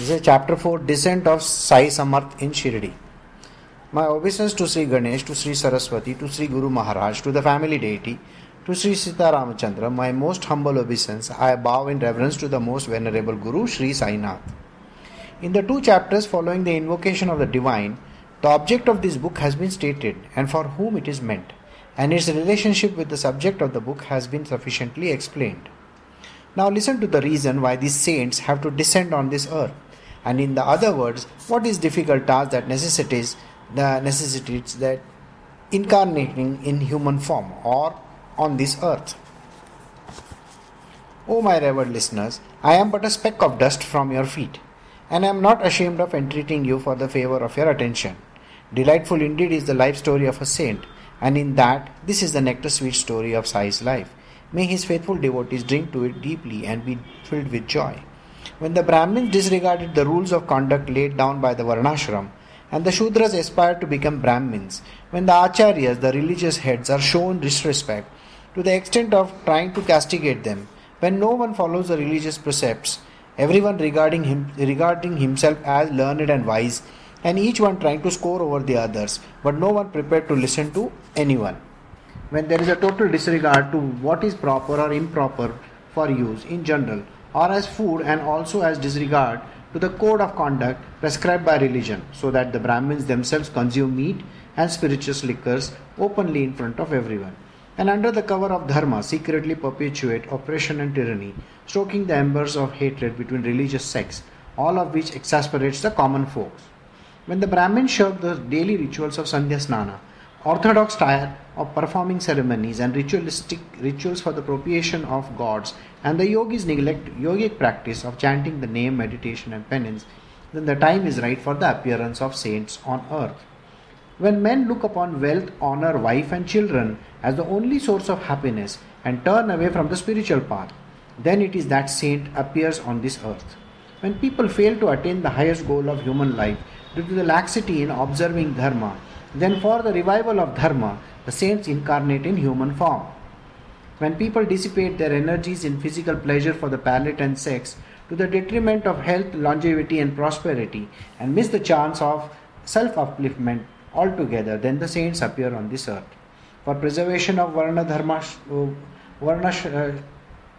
This is chapter 4 Descent of Sai Samarth in Shirdi. My obeisance to Sri Ganesh, to Sri Saraswati, to Sri Guru Maharaj, to the family deity, to Sri Sita Ramachandra, my most humble obeisance, I bow in reverence to the most venerable Guru, Sri Sainath. In the two chapters following the invocation of the divine, the object of this book has been stated and for whom it is meant, and its relationship with the subject of the book has been sufficiently explained. Now listen to the reason why these saints have to descend on this earth and in the other words what is difficult task that necessitates the necessitates that incarnating in human form or on this earth? O my revered listeners i am but a speck of dust from your feet and i am not ashamed of entreating you for the favor of your attention. Delightful indeed is the life story of a saint and in that this is the nectar sweet story of Sai's life. May his faithful devotees drink to it deeply and be filled with joy when the Brahmins disregarded the rules of conduct laid down by the Varnashram, and the Shudras aspired to become Brahmins, when the Acharyas, the religious heads, are shown disrespect to the extent of trying to castigate them, when no one follows the religious precepts, everyone regarding him regarding himself as learned and wise, and each one trying to score over the others, but no one prepared to listen to anyone. When there is a total disregard to what is proper or improper for use in general, or as food and also as disregard to the code of conduct prescribed by religion, so that the Brahmins themselves consume meat and spirituous liquors openly in front of everyone, and under the cover of dharma secretly perpetuate oppression and tyranny, stoking the embers of hatred between religious sects, all of which exasperates the common folks. When the Brahmins shirk the daily rituals of Sandhya Snana, orthodox style of performing ceremonies and ritualistic rituals for the propitiation of gods and the yogis neglect yogic practice of chanting the name meditation and penance then the time is right for the appearance of saints on earth. When men look upon wealth honor wife and children as the only source of happiness and turn away from the spiritual path then it is that saint appears on this earth. When people fail to attain the highest goal of human life due to the laxity in observing dharma then, for the revival of Dharma, the saints incarnate in human form. When people dissipate their energies in physical pleasure for the palate and sex, to the detriment of health, longevity, and prosperity, and miss the chance of self upliftment altogether, then the saints appear on this earth. For preservation of Varna Dharma, uh, Varna, uh,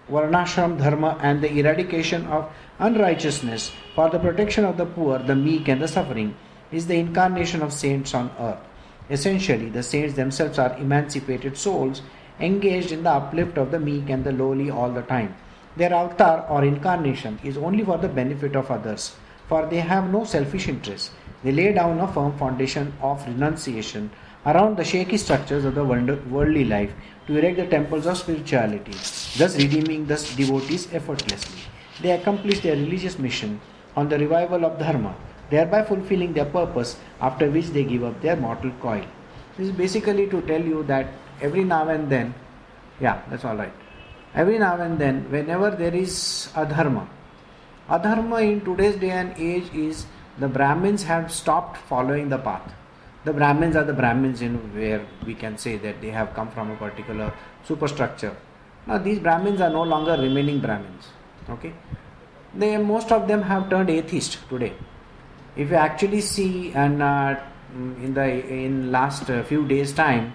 Varnashram Dharma and the eradication of unrighteousness, for the protection of the poor, the meek, and the suffering, is the incarnation of saints on earth. Essentially, the saints themselves are emancipated souls engaged in the uplift of the meek and the lowly all the time. Their avatar or incarnation is only for the benefit of others, for they have no selfish interest. They lay down a firm foundation of renunciation around the shaky structures of the worldly life to erect the temples of spirituality, thus redeeming the devotees effortlessly. They accomplish their religious mission on the revival of Dharma thereby fulfilling their purpose, after which they give up their mortal coil. This is basically to tell you that every now and then, yeah, that's all right. Every now and then, whenever there is adharma, adharma in today's day and age is the Brahmins have stopped following the path. The Brahmins are the Brahmins in where we can say that they have come from a particular superstructure. Now these Brahmins are no longer remaining Brahmins. Okay, they most of them have turned atheist today if you actually see and uh, in the in last uh, few days time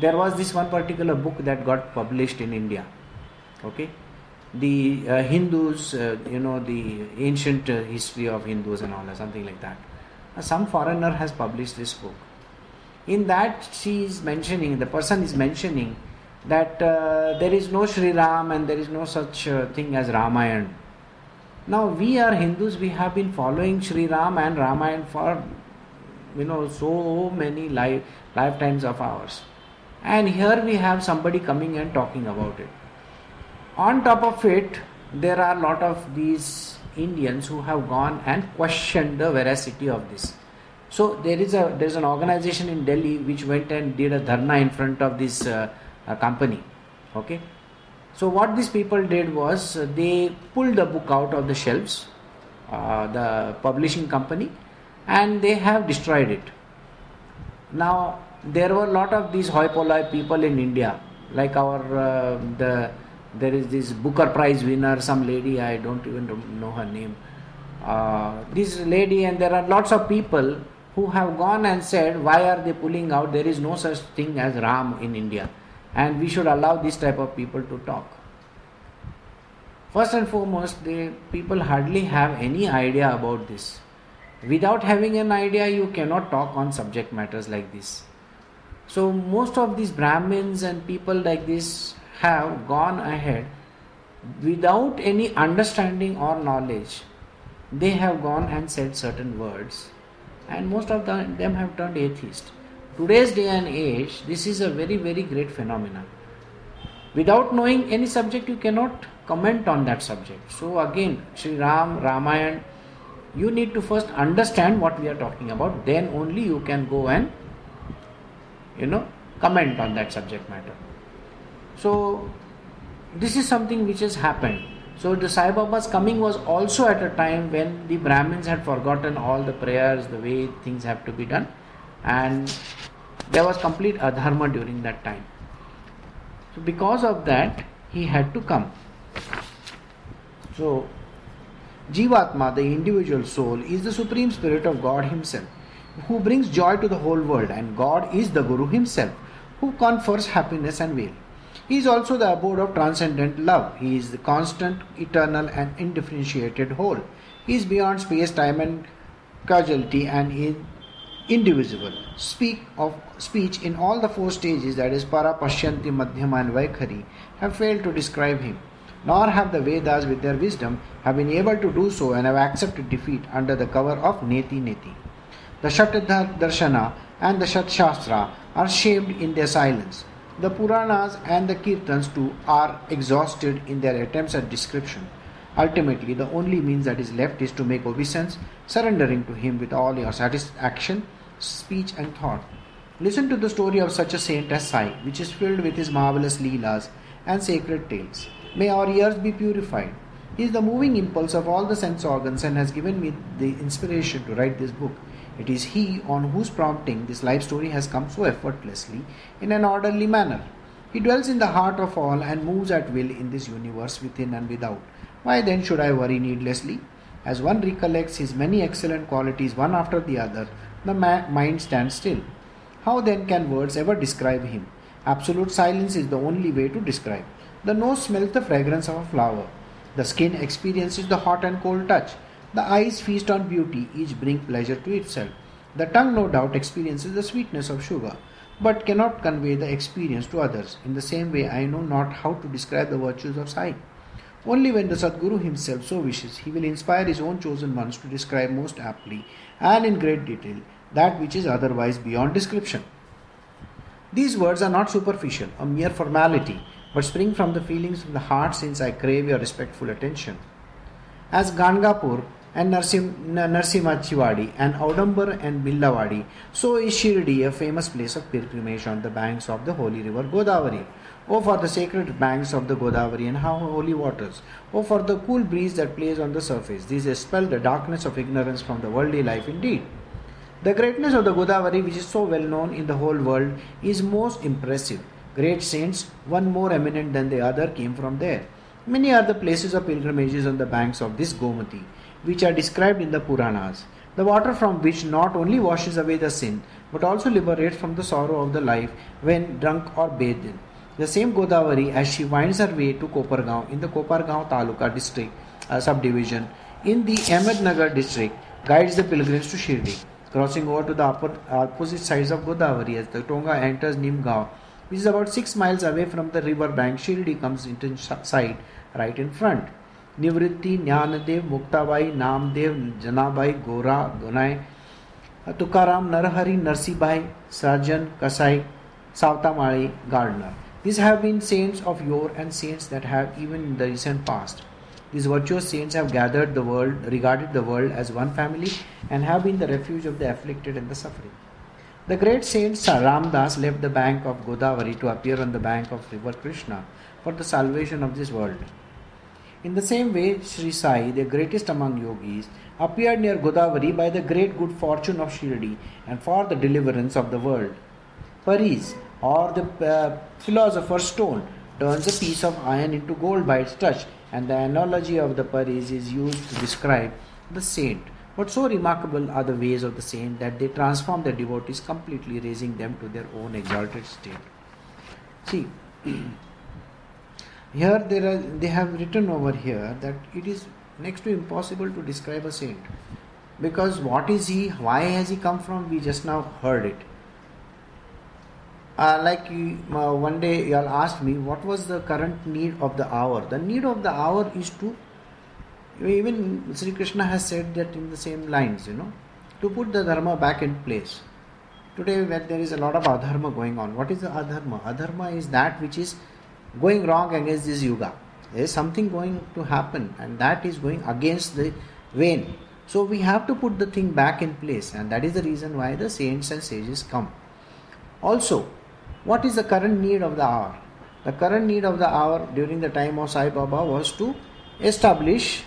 there was this one particular book that got published in india. Okay? The uh, hindus uh, you know the ancient uh, history of hindus and all that something like that. Uh, some foreigner has published this book. In that she is mentioning the person is mentioning that there is no Sri Ram and there is no such thing as Ramayana now we are Hindus, we have been following Sri Ram and Ramayana for you know so many life lifetimes of ours. And here we have somebody coming and talking about it. On top of it, there are a lot of these Indians who have gone and questioned the veracity of this. So there is a there is an organization in Delhi which went and did a dharna in front of this uh, company. Okay, so what these people did was uh, they pulled the book out of the shelves, uh, the publishing company, and they have destroyed it. Now there were a lot of these hoi polloi people in India, like our uh, the there is this Booker Prize winner, some lady I don't even know her name. uh, this lady, and there are lots of people who have gone and said, Why are they pulling out? There is no such thing as Ram in India, and we should allow this type of people to talk. First and foremost, the people hardly have any idea about this. Without having an idea, you cannot talk on subject matters like this. So, most of these Brahmins and people like this have gone ahead without any understanding or knowledge. They have gone and said certain words, and most of them have turned atheist. Today's day and age, this is a very, very great phenomenon. Without knowing any subject, you cannot comment on that subject. So, again, Sri Ram, Ramayana, you need to first understand what we are talking about, then only you can go and you know comment on that subject matter so this is something which has happened so the Sai Baba's coming was also at a time when the Brahmins had forgotten all the prayers, the way things have to be done, and there was complete adharma during that time. So because of that, he had to come. So Jivatma, the individual soul, is the supreme spirit of God Himself who brings joy to the whole world, and God is the Guru Himself, who confers happiness and will. He is also the abode of transcendent love. He is the constant, eternal, and indifferentiated whole. He is beyond space, time, and causality, and in indivisible. Speak of speech in all the four stages, that is para, pashyanti, madhyama, and vaikhari, have failed to describe him. Nor have the Vedas, with their wisdom, have been able to do so and have accepted defeat under the cover of neti neti. The Shatdarshana and the Shat Shastra are shamed in their silence. The Puranas and the Kirtans too are exhausted in their attempts at description. Ultimately, the only means that is left is to make obeisance, surrendering to Him with all your satisfaction, speech, and thought. Listen to the story of such a saint as Sai, which is filled with his marvelous leelas and sacred tales. May our ears be purified. He is the moving impulse of all the sense organs and has given me the inspiration to write this book. It is he on whose prompting this life story has come so effortlessly in an orderly manner. He dwells in the heart of all and moves at will in this universe within and without. Why then should I worry needlessly? As one recollects his many excellent qualities one after the other, the ma- mind stands still. How then can words ever describe him? Absolute silence is the only way to describe. The nose smells the fragrance of a flower. The skin experiences the hot and cold touch. The eyes feast on beauty, each bring pleasure to itself. The tongue, no doubt, experiences the sweetness of sugar, but cannot convey the experience to others. In the same way, I know not how to describe the virtues of Sai. Only when the Sadguru himself so wishes, he will inspire his own chosen ones to describe most aptly and in great detail that which is otherwise beyond description. These words are not superficial, a mere formality, but spring from the feelings of the heart since I crave your respectful attention. As Gangapur and Narsim, Narsimachivadi and Audambar and Billawadi. So is Shirdi a famous place of pilgrimage on the banks of the holy river Godavari. Oh, for the sacred banks of the Godavari and how holy waters. Oh, for the cool breeze that plays on the surface. These expel the darkness of ignorance from the worldly life indeed. The greatness of the Godavari, which is so well known in the whole world, is most impressive. Great saints, one more eminent than the other, came from there. Many are the places of pilgrimages on the banks of this Gomati which are described in the Puranas, the water from which not only washes away the sin but also liberates from the sorrow of the life when drunk or bathed in. The same Godavari, as she winds her way to Kopargaon in the Kopargaon Taluka district uh, subdivision in the Ahmednagar district, guides the pilgrims to Shirdi. Crossing over to the upper, opposite sides of Godavari as the Tonga enters Nimgaon, which is about 6 miles away from the river bank, Shirdi comes into sight right in front. निवृत्ति ज्ञानदेव मुक्ताबाई नामदेव जनाबाई गोरा गुनाय Tukaram Narhari नरसीबाई Sarjan, Kasai, Savtamali, Gardner. These have been saints of yore and saints that have even in the recent past. These virtuous saints have gathered the world, regarded the world as one family, and have been the refuge of the afflicted and the suffering. The great saint Ramdas left the bank of Godavari to appear on the bank of river Krishna for the salvation of this world. In the same way, Sri Sai, the greatest among yogis, appeared near Godavari by the great good fortune of Shirdi and for the deliverance of the world. Paras, or the uh, philosopher's stone, turns a piece of iron into gold by its touch, and the analogy of the Paras is used to describe the saint. But so remarkable are the ways of the saint that they transform their devotees completely, raising them to their own exalted state. See, here are, they have written over here that it is next to impossible to describe a saint because what is he why has he come from we just now heard it uh, like uh, one day you all asked me what was the current need of the hour? The need of the hour is to even Sri Krishna has said that in the same lines you know to put the dharma back in place. Today when there is a lot of adharma going on what is the adharma? Adharma is that which is going wrong against this yuga. There is something going to happen and that is going against the vein. So we have to put the thing back in place, and that is the reason why the saints and sages come. Also, what is the current need of the hour? The current need of the hour during the time of Sai Baba was to establish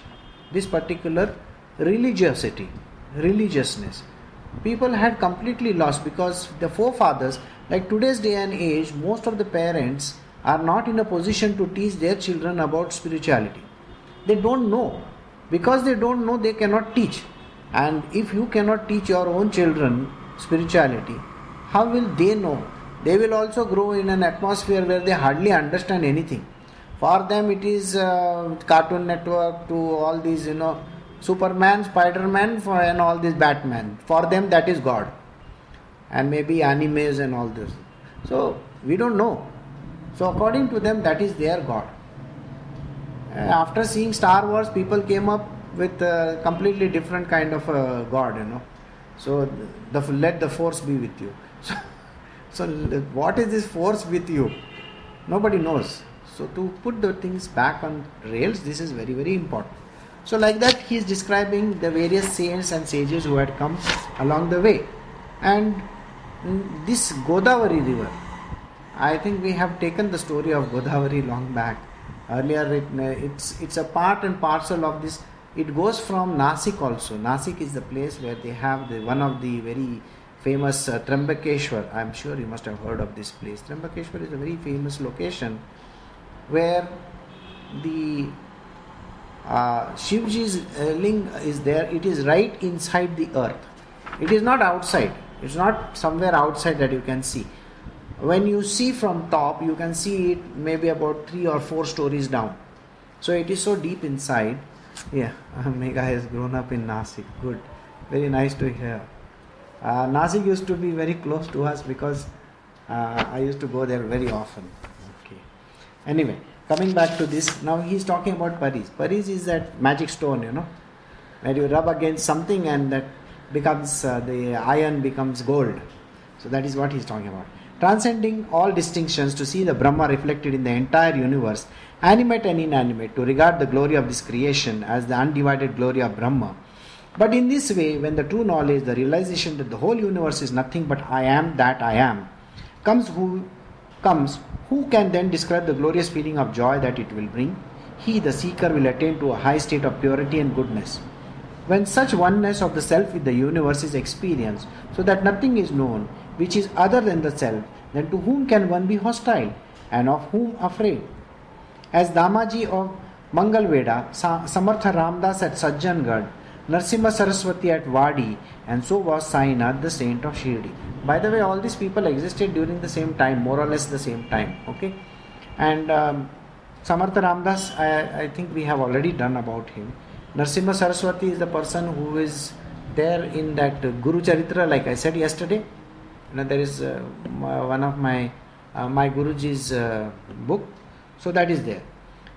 this particular religiosity, religiousness. People had completely lost because the forefathers, like today's day and age, most of the parents are not in a position to teach their children about spirituality. They don't know because they don't know they cannot teach and if you cannot teach your own children spirituality how will they know they will also grow in an atmosphere where they hardly understand anything. For them it is uh, cartoon network to all these you know superman spider-man and all these batman. For them that is god. And maybe animes and all this. So we don't know. So according to them that is their god. After seeing Star Wars, people came up with a completely different kind of god, you know. So the, let the force be with you. So, so uh, what is this force with you? Nobody knows. So to put the things back on rails, this is very very important. So like that, he is describing the various saints and sages who had come along the way, and mm, this Godavari river. I think we have taken the story of Godavari long back earlier it, uh, it's it's a part and parcel of this it goes from Nasik also Nasik is the place where they have the one of the very famous uh, Trambakeshwar I'm sure you must have heard of this place. Trambakeshwar is a very famous location where the uh, Shivji's uh, ling is there. It is right inside the earth. It is not outside. It's not somewhere outside that you can see. When you see from top you can see it maybe about three or four stories down. So it is so deep inside. Yeah mega has grown up in nasik. Good. Very nice to hear uh, nasik used to be very close to us because uh, i used to go there very often. Okay. Anyway coming back to this now he's talking about paras. Paras is that magic stone you know where you rub against something and that becomes uh, the iron becomes gold. So that is what he's talking about. Transcending all distinctions to see the Brahma reflected in the entire universe, animate and inanimate, to regard the glory of this creation as the undivided glory of Brahma. But in this way, when the true knowledge, the realization that the whole universe is nothing but I am that I am, comes who comes, who can then describe the glorious feeling of joy that it will bring? He, the seeker, will attain to a high state of purity and goodness. When such oneness of the self with the universe is experienced, so that nothing is known, which is other than the self, then to whom can one be hostile and of whom afraid? As Damaji of Mangalveda, Samartha Ramdas at Sajjangad, Narsimha Saraswati at Wadi, and so was Sainath, the saint of Shirdi. By the way, all these people existed during the same time, more or less the same time. Okay, and um, Samartha Ramdas, I, I think we have already done about him. Narsimha Saraswati is the person who is there in that Guru Charitra, like I said yesterday. You know, there is uh, one of my uh, my Guruji's uh, book, so that is there.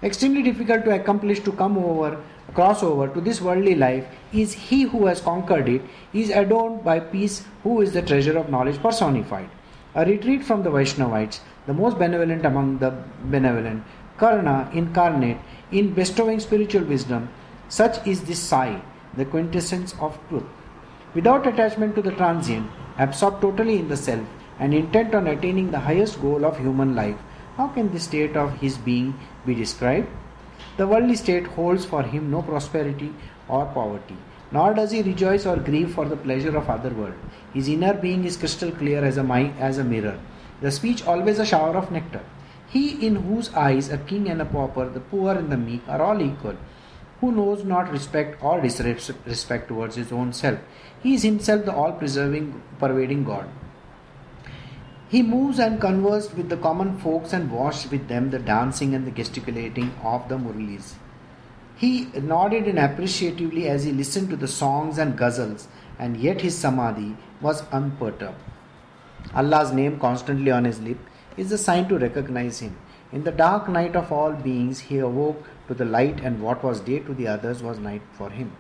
Extremely difficult to accomplish to come over, cross over to this worldly life is he who has conquered it, is adorned by peace, who is the treasure of knowledge personified. A retreat from the Vaishnavites, the most benevolent among the benevolent, Karna incarnate in bestowing spiritual wisdom, such is this Sai, the quintessence of truth. Without attachment to the transient, absorbed totally in the self, and intent on attaining the highest goal of human life, how can the state of his being be described? The worldly state holds for him no prosperity or poverty, nor does he rejoice or grieve for the pleasure of other world. His inner being is crystal clear as a, as a mirror, the speech always a shower of nectar. He in whose eyes a king and a pauper, the poor and the meek are all equal, who knows not respect or disrespect towards his own self. He is himself the all preserving, pervading God. He moves and converses with the common folks and watched with them the dancing and the gesticulating of the Murlis. He nodded in appreciatively as he listened to the songs and ghazals, and yet his samadhi was unperturbed. Allah's name constantly on his lip is a sign to recognize him. In the dark night of all beings, he awoke to the light, and what was day to the others was night for him.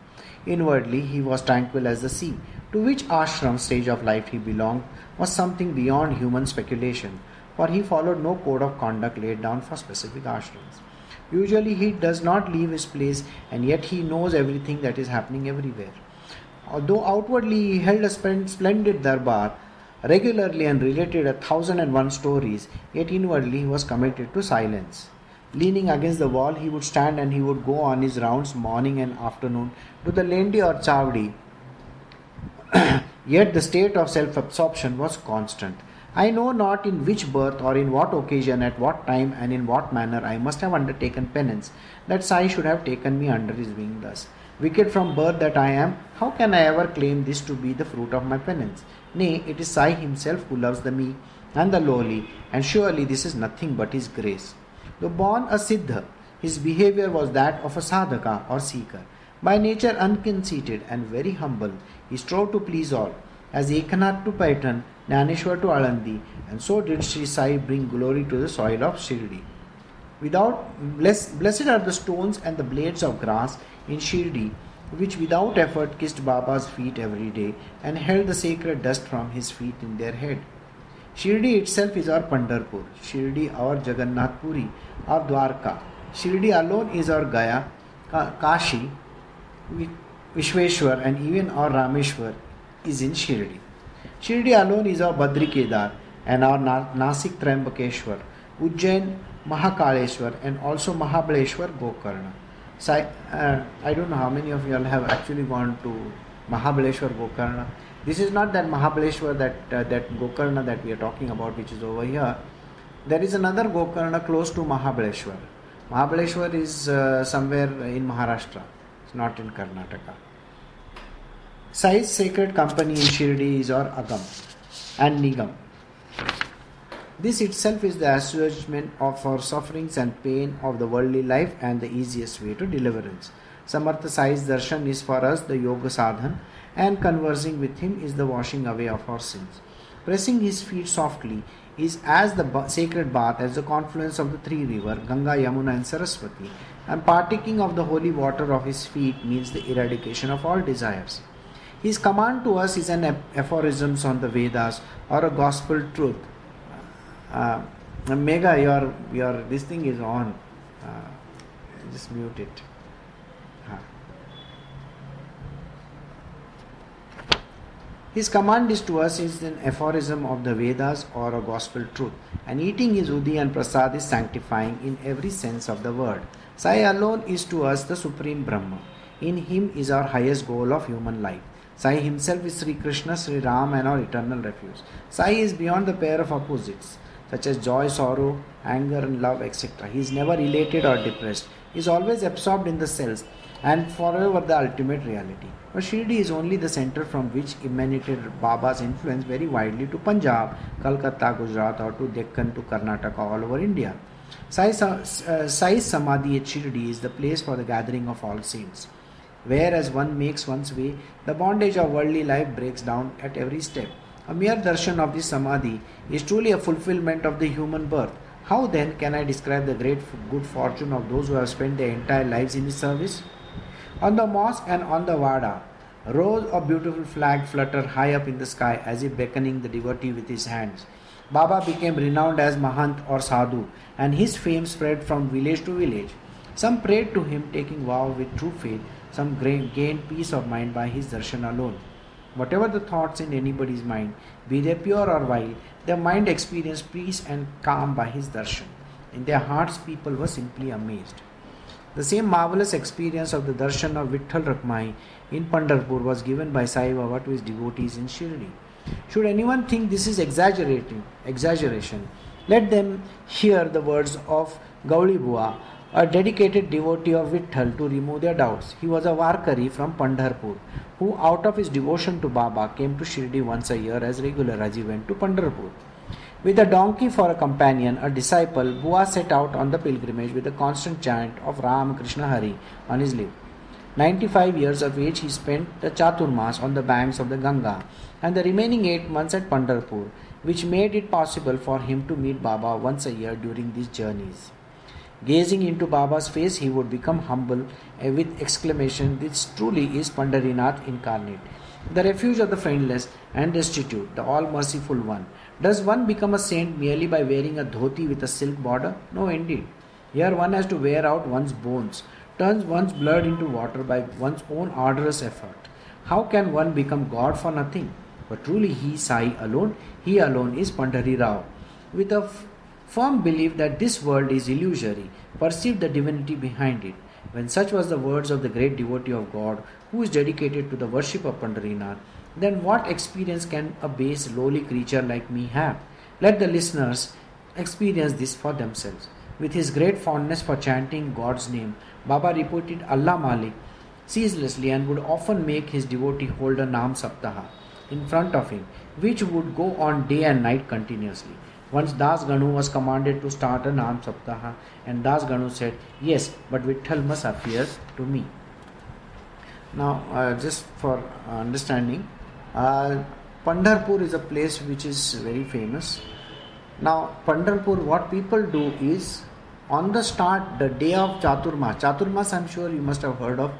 Inwardly, he was tranquil as the sea. To which ashram stage of life he belonged was something beyond human speculation, for he followed no code of conduct laid down for specific ashrams. Usually, he does not leave his place, and yet he knows everything that is happening everywhere. Although outwardly he held a splendid darbar, regularly and related a thousand and one stories, yet inwardly he was committed to silence. Leaning against the wall, he would stand and he would go on his rounds morning and afternoon to the Lendi or Chavdi. Yet the state of self absorption was constant. I know not in which birth or in what occasion, at what time, and in what manner I must have undertaken penance, that Sai should have taken me under his wing thus. Wicked from birth that I am, how can I ever claim this to be the fruit of my penance? Nay, it is Sai himself who loves the meek and the lowly, and surely this is nothing but his grace. Though born a Siddha, his behavior was that of a sadhaka or seeker. By nature unconceited and very humble, he strove to please all. As Ekanath to Paithan, Jnaneshwar to Alandi, and so did Sri Sai bring glory to the soil of Shirdi. Without bless, blessed are the stones and the blades of grass in Shirdi, which without effort kissed Baba's feet every day and held the sacred dust from his feet in their head. Shirdi itself is our Pandharpur, Shirdi our Jagannath Puri, our Dwarka. Shirdi alone is our Gaya, Kashi, Vishweshwar, and even our Rameshwar is in Shirdi. Shirdi alone is our Badri Kedar and our Nasik Trambakeshwar, Ujjain Mahakaleshwar, and also Mahabaleshwar Gokarna. So I, uh, I don't know how many of you all have actually gone to Mahabaleshwar Gokarna. This is not that Mahabaleshwar that uh, that Gokarna that we are talking about, which is over here. There is another Gokarna close to Mahabaleshwar. Mahabaleshwar is uh, somewhere in Maharashtra. It's not in Karnataka. Sai's sacred company in Shirdi is our Agam and Nigam. This itself is the assuagement of our sufferings and pain of the worldly life and the easiest way to deliverance. Samartha Sai's darshan is for us the yoga sadhan and conversing with him is the washing away of our sins. Pressing his feet softly is as the sacred bath as the confluence of the three rivers Ganga, Yamuna, and Saraswati, and partaking of the holy water of his feet means the eradication of all desires. His command to us is an aphorisms on the Vedas or a gospel truth. Uh, Mega, your your this thing is on. Uh, just mute it. His command is to us is an aphorism of the Vedas or a gospel truth, and eating his udi and prasad is sanctifying in every sense of the word. Sai alone is to us the supreme Brahma. In him is our highest goal of human life. Sai himself is Sri Krishna, Sri Ram, and our eternal refuge. Sai is beyond the pair of opposites, such as joy, sorrow, anger, and love, etc. He is never elated or depressed. He is always absorbed in the cells and forever the ultimate reality. But Shirdi is only the center from which emanated Baba's influence very widely to Punjab, Calcutta, Gujarat, or to Deccan, to Karnataka, all over India. Sai, uh, Sai Samadhi at Shirdi is the place for the gathering of all saints. Whereas one makes one's way, the bondage of worldly life breaks down at every step. A mere darshan of this Samadhi is truly a fulfillment of the human birth. How then can I describe the great good fortune of those who have spent their entire lives in His service? On the mosque and on the wada, rows of beautiful flags flutter high up in the sky as if beckoning the devotee with his hands. Baba became renowned as Mahant or Sadhu, and his fame spread from village to village. Some prayed to him, taking vow with true faith. Some gained peace of mind by his darshan alone. Whatever the thoughts in anybody's mind, be they pure or vile, their mind experienced peace and calm by his darshan. In their hearts, people were simply amazed. The same marvelous experience of the darshan of Vitthal Rakmai in Pandharpur was given by Sai Baba to his devotees in Shirdi. Should anyone think this is exaggerating, exaggeration, let them hear the words of Gauli Bua, a dedicated devotee of Vitthal to remove their doubts. He was a Varkari from Pandharpur who, out of his devotion to Baba, came to Shirdi once a year as regular as he went to Pandharpur. With a donkey for a companion, a disciple, Bua set out on the pilgrimage with a constant chant of Ram Krishna Hari on his lips. 95 years of age, he spent the Chaturmas on the banks of the Ganga and the remaining 8 months at Pandharpur, which made it possible for him to meet Baba once a year during these journeys. Gazing into Baba's face, he would become humble eh, with exclamation, This truly is Pandarinath incarnate, the refuge of the friendless and destitute, the all merciful one. Does one become a saint merely by wearing a dhoti with a silk border? No, indeed. Here one has to wear out one's bones, turns one's blood into water by one's own arduous effort. How can one become God for nothing? But truly, he, Sai alone, he alone is Pandari Rao. With a firm belief that this world is illusory, perceive the divinity behind it. When such was the words of the great devotee of God, who is dedicated to the worship of Pandarinath, then what experience can a base, lowly creature like me have? Let the listeners experience this for themselves. With his great fondness for chanting God's name, Baba repeated Allah Malik ceaselessly and would often make his devotee hold a Nam Saptaha in front of him, which would go on day and night continuously. Once Das Ganu was commanded to start a Nam Saptaha, and Das Ganu said, Yes, but Vitthal must appear to me. Now, uh, just for understanding, uh, Pandharpur is a place which is very famous. Now, Pandharpur, what people do is on the start, the day of Chaturmas, Chaturmas I'm sure you must have heard of.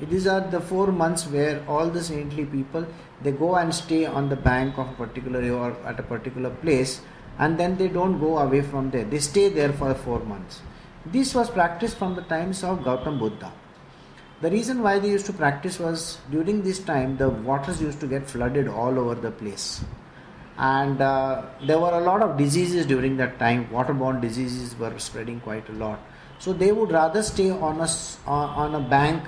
These are the four months where all the saintly people they go and stay on the bank of a particular or at a particular place and then they don't go away from there. They stay there for four months. This was practiced from the times of Gautam Buddha. The reason why they used to practice was during this time the waters used to get flooded all over the place. And uh, there were a lot of diseases during that time. Waterborne diseases were spreading quite a lot. So they would rather stay on a, on a bank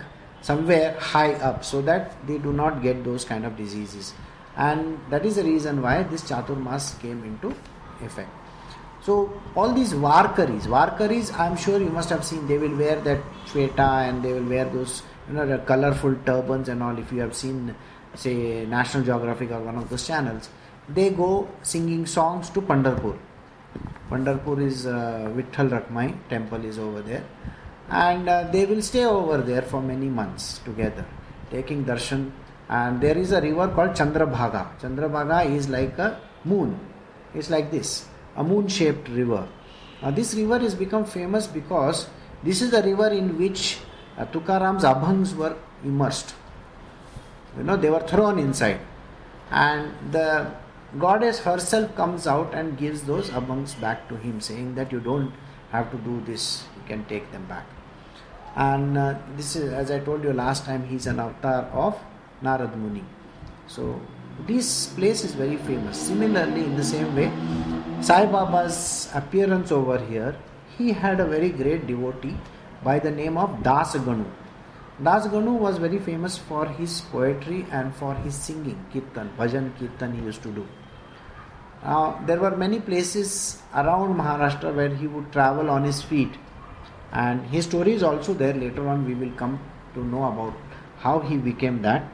somewhere high up so that they do not get those kind of diseases. And that is the reason why this Chaturmas came into effect. So all these Varkaris, Varkaris, I'm sure you must have seen. They will wear that feta and they will wear those, you know, the colorful turbans and all. If you have seen, say, National Geographic or one of those channels, they go singing songs to Pandharpur. Pandharpur is uh, Vitthal Rakmai temple is over there, and uh, they will stay over there for many months together, taking darshan. And there is a river called Chandrabhaga. Chandrabhaga is like a moon it's like this a moon shaped river. Now, this river has become famous because this is the river in which uh, Tukaram's abhangs were immersed. You know, they were thrown inside, and the goddess herself comes out and gives those abhangs back to him, saying that you don't have to do this, you can take them back. And uh, this is, as I told you last time, he's an avatar of Narad Muni. So, this place is very famous. Similarly, in the same way, Sai Baba's appearance over here, he had a very great devotee by the name of Das Ganu. Das Ganu was very famous for his poetry and for his singing, kirtan, bhajan kirtan he used to do. Now, there were many places around Maharashtra where he would travel on his feet, and his story is also there. Later on, we will come to know about how he became that.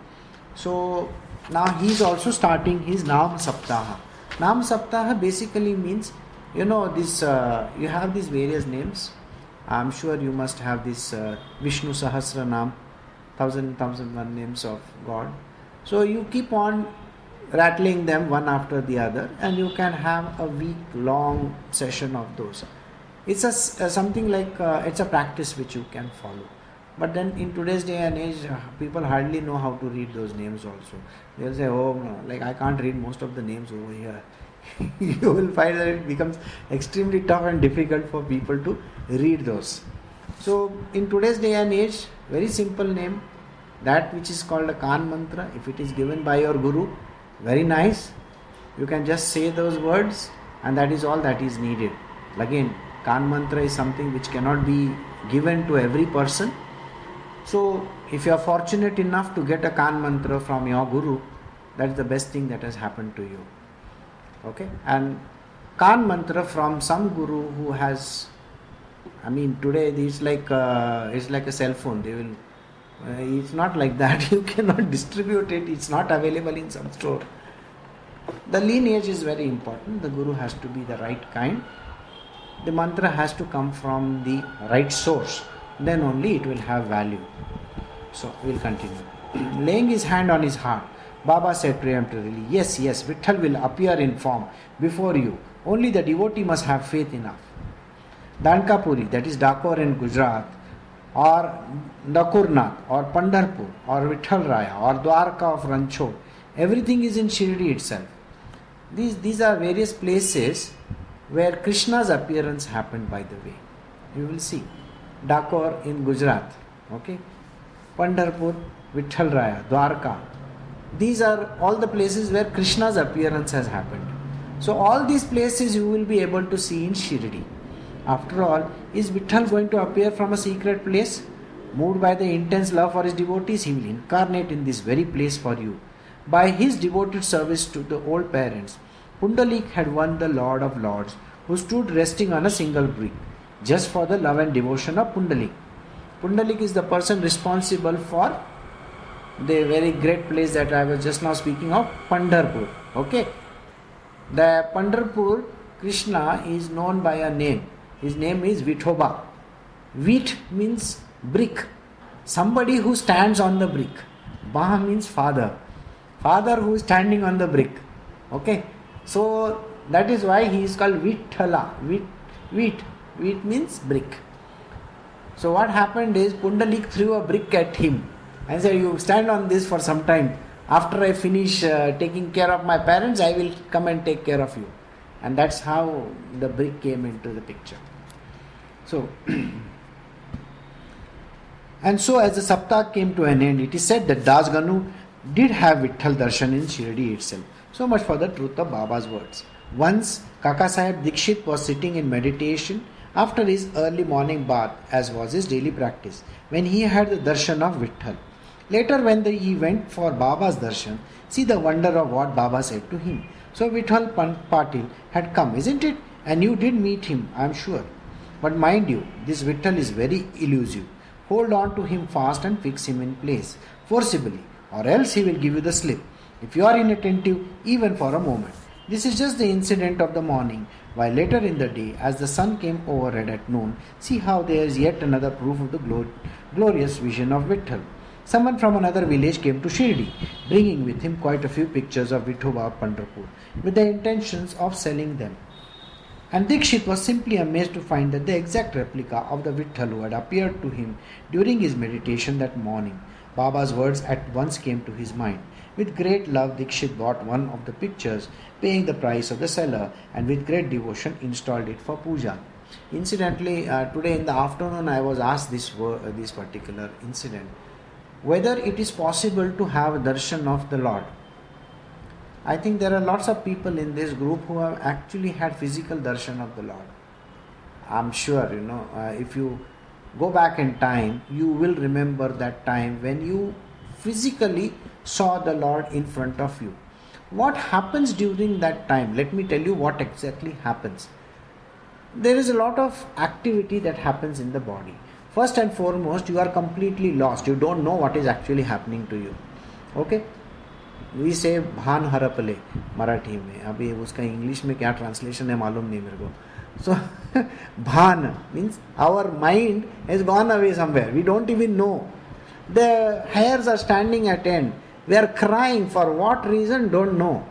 So, now he is also starting his Nam Saptaha. Nam Saptaha basically means, you know, this uh, you have these various names. I'm sure you must have this uh, Vishnu Sahasra Nam, thousand thousand one names of God. So you keep on rattling them one after the other, and you can have a week long session of those. It's a, uh, something like uh, it's a practice which you can follow. But then in today's day and age, uh, people hardly know how to read those names also. They'll say, oh, no, like I can't read most of the names over here. you will find that it becomes extremely tough and difficult for people to read those. So in today's day and age, very simple name, that which is called a Kan mantra, if it is given by your Guru, very nice. You can just say those words and that is all that is needed. Again, Kan mantra is something which cannot be given to every person so, if you are fortunate enough to get a Kan mantra from your Guru, that is the best thing that has happened to you. Okay? And Kan mantra from some Guru who has I mean, today it's like uh, it's like a cell phone. They will. Uh, it's not like that. You cannot distribute it. It's not available in some store. The lineage is very important. The guru has to be the right kind. The mantra has to come from the right source. Then only it will have value. So we'll continue. Laying his hand on his heart, Baba said preemptorily, Yes, yes, Vitthal will appear in form before you. Only the devotee must have faith enough. Dankapuri, that is Dakor in Gujarat, or Dakurnath, or Pandharpur, or Vitthal Raya, or Dwarka of Ranchod, everything is in Shirdi itself. These, these are various places where Krishna's appearance happened by the way. You will see. Dakor in Gujarat, okay? Pandharpur, Vitthal Raya, Dwarka. These are all the places where Krishna's appearance has happened. So, all these places you will be able to see in Shirdi. After all, is Vitthal going to appear from a secret place? Moved by the intense love for his devotees, he will incarnate in this very place for you. By his devoted service to the old parents, Pundalik had won the Lord of Lords, who stood resting on a single brick, just for the love and devotion of Pundalik. Pundalik is the person responsible for the very great place that I was just now speaking of, Pandharpur. Okay, the Pandharpur Krishna is known by a name. His name is Vithoba. Vit means brick, somebody who stands on the brick. Bah means father, father who is standing on the brick. Okay, so that is why he is called Vithala. Vit, Vit, Vit means brick. So what happened is Pundalik threw a brick at him and said, "You stand on this for some time. After I finish uh, taking care of my parents, I will come and take care of you." And that's how the brick came into the picture. So, and so as the Saptaha came to an end, it is said that Das Ganu did have Vitthal Darshan in Shirdi itself. So much for the truth of Baba's words. Once Kaka Sahib Dikshit was sitting in meditation after his early morning bath, as was his daily practice, when he had the darshan of Vitthal. Later, when the, he went for Baba's darshan, see the wonder of what Baba said to him. So Vitthal Patil had come, isn't it? And you did meet him, I am sure. But mind you, this Vitthal is very elusive. Hold on to him fast and fix him in place, forcibly, or else he will give you the slip. If you are inattentive even for a moment. This is just the incident of the morning, while later in the day, as the sun came overhead at noon, see how there is yet another proof of the glorious vision of Vitthal. Someone from another village came to Shirdi, bringing with him quite a few pictures of Vithoba of Pandharpur, with the intentions of selling them. And Dikshit was simply amazed to find that the exact replica of the Vitthal who had appeared to him during his meditation that morning. Baba's words at once came to his mind. With great love, Dikshit bought one of the pictures, paying the price of the seller, and with great devotion installed it for puja. Incidentally, uh, today in the afternoon, I was asked this uh, this particular incident whether it is possible to have darshan of the Lord. I think there are lots of people in this group who have actually had physical darshan of the Lord. I'm sure, you know, uh, if you go back in time, you will remember that time when you physically saw the Lord in front of you. What happens during that time? Let me tell you what exactly happens. There is a lot of activity that happens in the body. First and foremost, you are completely lost. You don't know what is actually happening to you. Okay? वी से भान हरपले मराठी में अभी उसका English में क्या translation है मालूम नहीं मेरे को सो भान means our mind has gone away somewhere we don't even know the hairs are standing at and They are crying for what reason? Don't know.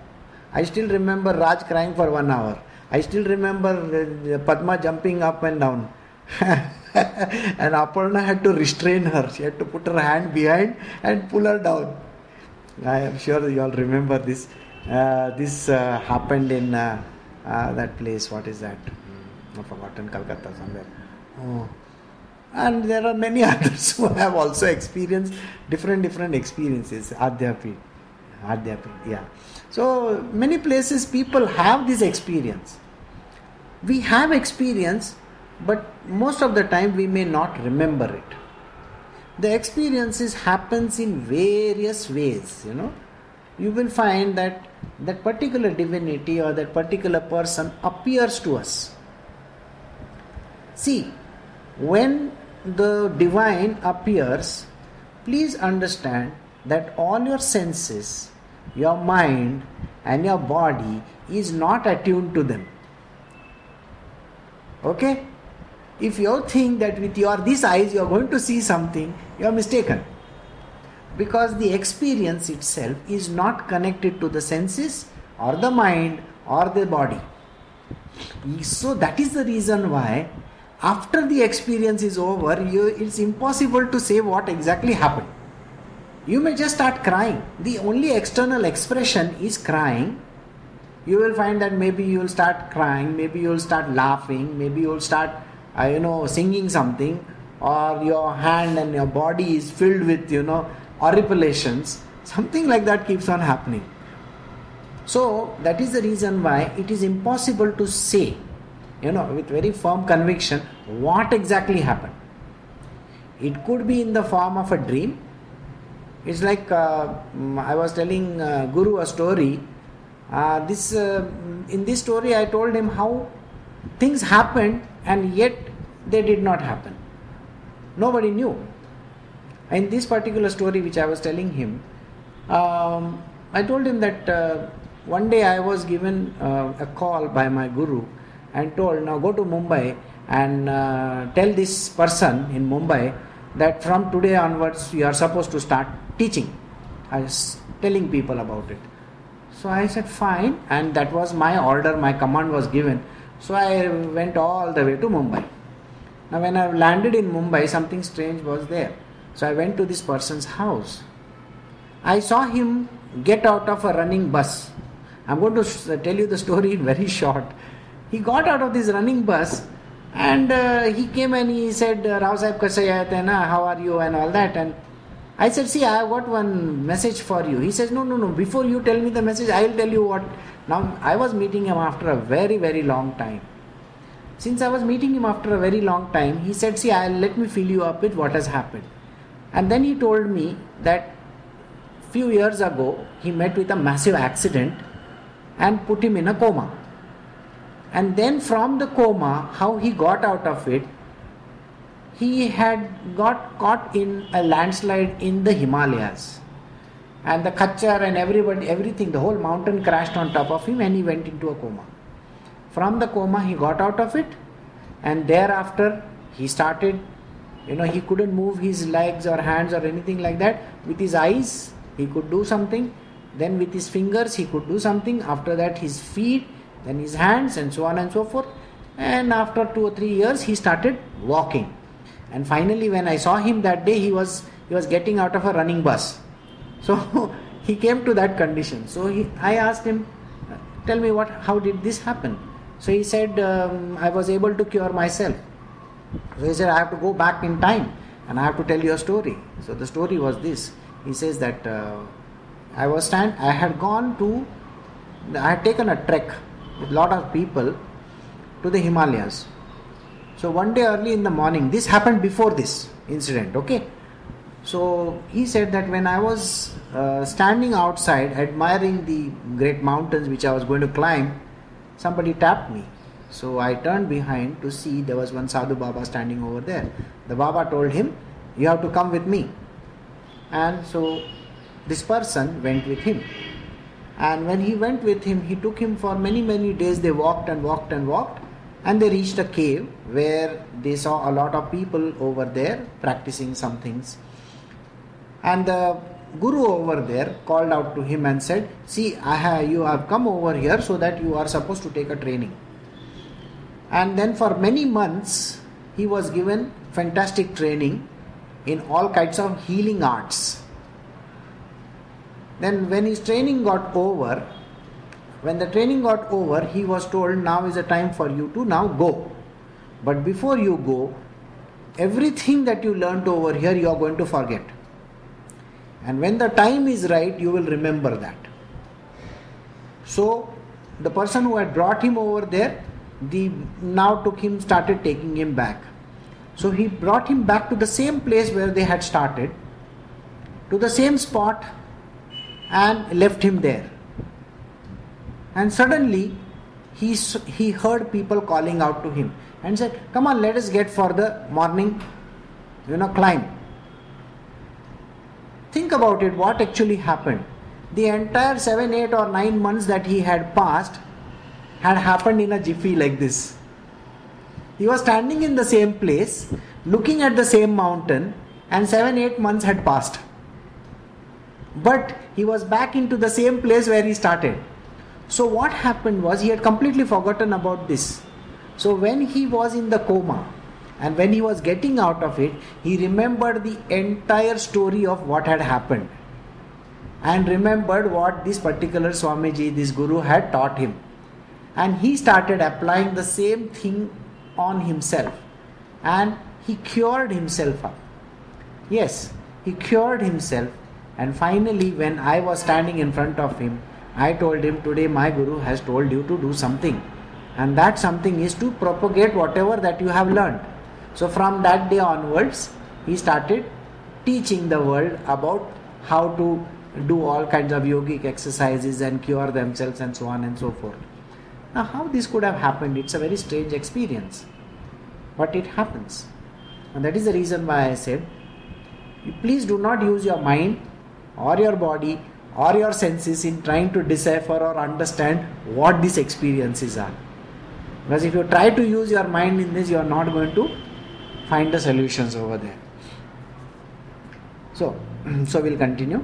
I still remember Raj crying for one hour. I still remember uh, Padma jumping up and down. and Aparna had to restrain her. She had to put her hand behind and pull her down. I am sure you all remember this. Uh, this uh, happened in uh, uh that place. What is that? i forgotten Calcutta somewhere. Oh. And there are many others who have also experienced different different experiences. Adhyapit. Adhyapit, yeah. So many places people have this experience. We have experience but most of the time we may not remember it the experiences happens in various ways you know you will find that that particular divinity or that particular person appears to us see when the divine appears, please understand that all your senses, your mind, and your body is not attuned to them. Okay? If you think that with your these eyes you are going to see something, you are mistaken. Because the experience itself is not connected to the senses or the mind or the body. So that is the reason why after the experience is over, you, it's impossible to say what exactly happened. You may just start crying. The only external expression is crying. You will find that maybe you will start crying, maybe you will start laughing, maybe you will start, uh, you know, singing something, or your hand and your body is filled with, you know, horripilations. Something like that keeps on happening. So that is the reason why it is impossible to say you know, with very firm conviction, what exactly happened. It could be in the form of a dream. It's like uh, mm, I was telling uh, Guru a story. Uh, this uh, in this story, I told him how things happened and yet they did not happen. Nobody knew. In this particular story, which I was telling him, um, I told him that uh, one day I was given uh, a call by my guru and told, now go to Mumbai and uh, tell this person in Mumbai that from today onwards you are supposed to start teaching. I was telling people about it. So I said, fine, and that was my order, my command was given. So I went all the way to Mumbai. Now, when I landed in Mumbai, something strange was there. So I went to this person's house. I saw him get out of a running bus. I'm going to tell you the story in very short. He got out of this running bus and uh, he came and he said, Rao Sahib Kasayat, how are you and all that. And I said, see, I have got one message for you. He says, no, no, no, before you tell me the message, I will tell you what. Now, I was meeting him after a very, very long time. Since I was meeting him after a very long time, he said, see, I'll, let me fill you up with what has happened. And then he told me that few years ago, he met with a massive accident and put him in a coma. And then from the coma, how he got out of it, he had got caught in a landslide in the Himalayas. And the Khachar and everybody, everything, the whole mountain crashed on top of him and he went into a coma. From the coma, he got out of it, and thereafter, he started, you know, he couldn't move his legs or hands or anything like that. With his eyes, he could do something. Then, with his fingers, he could do something. After that, his feet, then his hands and so on and so forth. And after 2 or 3 years he started walking. And finally when i saw him that day he was he was getting out of a running bus. So he came to that condition. So he, i asked him tell me what how did this happen? So he said um, i was able to cure myself. So he said i have to go back in time and i have to tell you a story. So the story was this. He says that uh, i was stand i had gone to i had taken a trek with lot of people to the Himalayas. So one day early in the morning, this happened before this incident, okay? So he said that when I was uh, standing outside admiring the great mountains which I was going to climb, somebody tapped me. So I turned behind to see there was one Sadhu Baba standing over there. The Baba told him, You have to come with me. And so this person went with him. And when he went with him, he took him for many, many days. They walked and walked and walked. And they reached a cave where they saw a lot of people over there practicing some things. And the guru over there called out to him and said, See, I have, you have come over here so that you are supposed to take a training. And then for many months, he was given fantastic training in all kinds of healing arts then, when his training got over, when the training got over, he was told, Now is the time for you to now go. But before you go, everything that you learned over here, you are going to forget. And when the time is right, you will remember that. So, the person who had brought him over there, the now took him, started taking him back. So he brought him back to the same place where they had started, to the same spot and left him there. And suddenly he, he heard people calling out to him, and said, Come on, let us get for the morning, you know, climb. Think about it, what actually happened. The entire 7, 8, or 9 months that he had passed had happened in a jiffy like this. He was standing in the same place, looking at the same mountain, and 7, 8 months had passed. But he was back into the same place where he started. So, what happened was he had completely forgotten about this. So, when he was in the coma and when he was getting out of it, he remembered the entire story of what had happened and remembered what this particular Swamiji, this Guru, had taught him. And he started applying the same thing on himself and he cured himself up. Yes, he cured himself and finally, when I was standing in front of him, I told him, Today my Guru has told you to do something. And that something is to propagate whatever that you have learned. So, from that day onwards, he started teaching the world about how to do all kinds of yogic exercises and cure themselves and so on and so forth. Now, how this could have happened? It's a very strange experience. But it happens. And that is the reason why I said, please do not use your mind or your body or your senses in trying to decipher or understand what these experiences are. Because if you try to use your mind in this, you are not going to find the solutions over there. So, so we'll continue.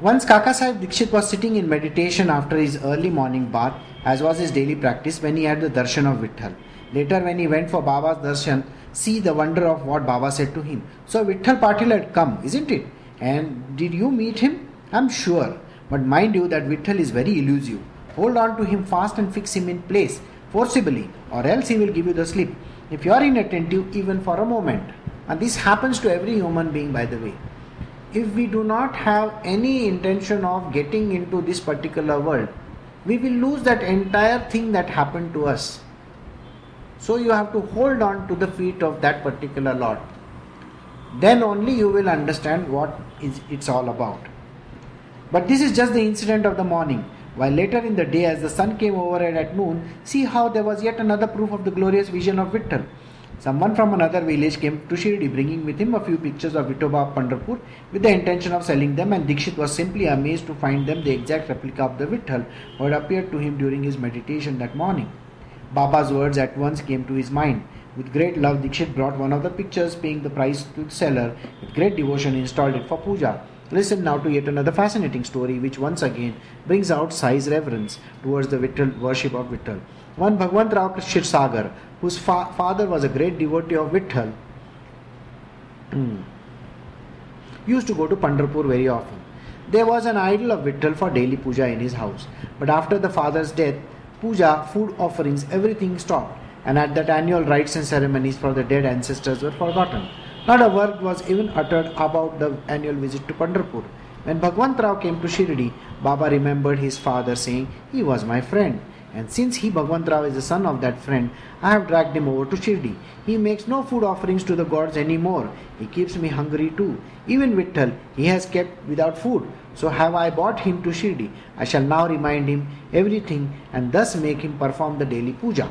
Once Kaka Sahib Dikshit was sitting in meditation after his early morning bath, as was his daily practice when he had the darshan of Vitthal. Later, when he went for Baba's darshan, see the wonder of what Baba said to him. So Vitthal Patil had come, isn't it? And did you meet him? I'm sure. But mind you that Vitthal is very elusive. Hold on to him fast and fix him in place, forcibly, or else he will give you the slip. If you are inattentive even for a moment, and this happens to every human being by the way, if we do not have any intention of getting into this particular world, we will lose that entire thing that happened to us. So you have to hold on to the feet of that particular Lord. Then only you will understand what is it's all about. But this is just the incident of the morning. While later in the day, as the sun came overhead at noon, see how there was yet another proof of the glorious vision of Vittal. Someone from another village came to Shirdi, bringing with him a few pictures of Vithoba of Pandharpur with the intention of selling them, and Dikshit was simply amazed to find them the exact replica of the Vitthal who had appeared to him during his meditation that morning. Baba's words at once came to his mind. With great love, Dikshit brought one of the pictures, paying the price to the seller. With great devotion, he installed it for puja. Listen now to yet another fascinating story, which once again brings out Sai's reverence towards the Vittal worship of Vittal. One Bhagwant Rao Sagar, whose fa- father was a great devotee of Vittal, hmm, used to go to Pandharpur very often. There was an idol of Vittal for daily puja in his house, but after the father's death, puja, food offerings, everything stopped, and at that annual rites and ceremonies for the dead ancestors were forgotten. Not a word was even uttered about the annual visit to Pandharpur. When Bhagwant Rao came to Shirdi, Baba remembered his father saying, He was my friend. And since he, Bhagwant Rao, is the son of that friend, I have dragged him over to Shirdi. He makes no food offerings to the gods anymore. He keeps me hungry too. Even Vittal, he has kept without food. So have I brought him to Shirdi. I shall now remind him everything and thus make him perform the daily puja.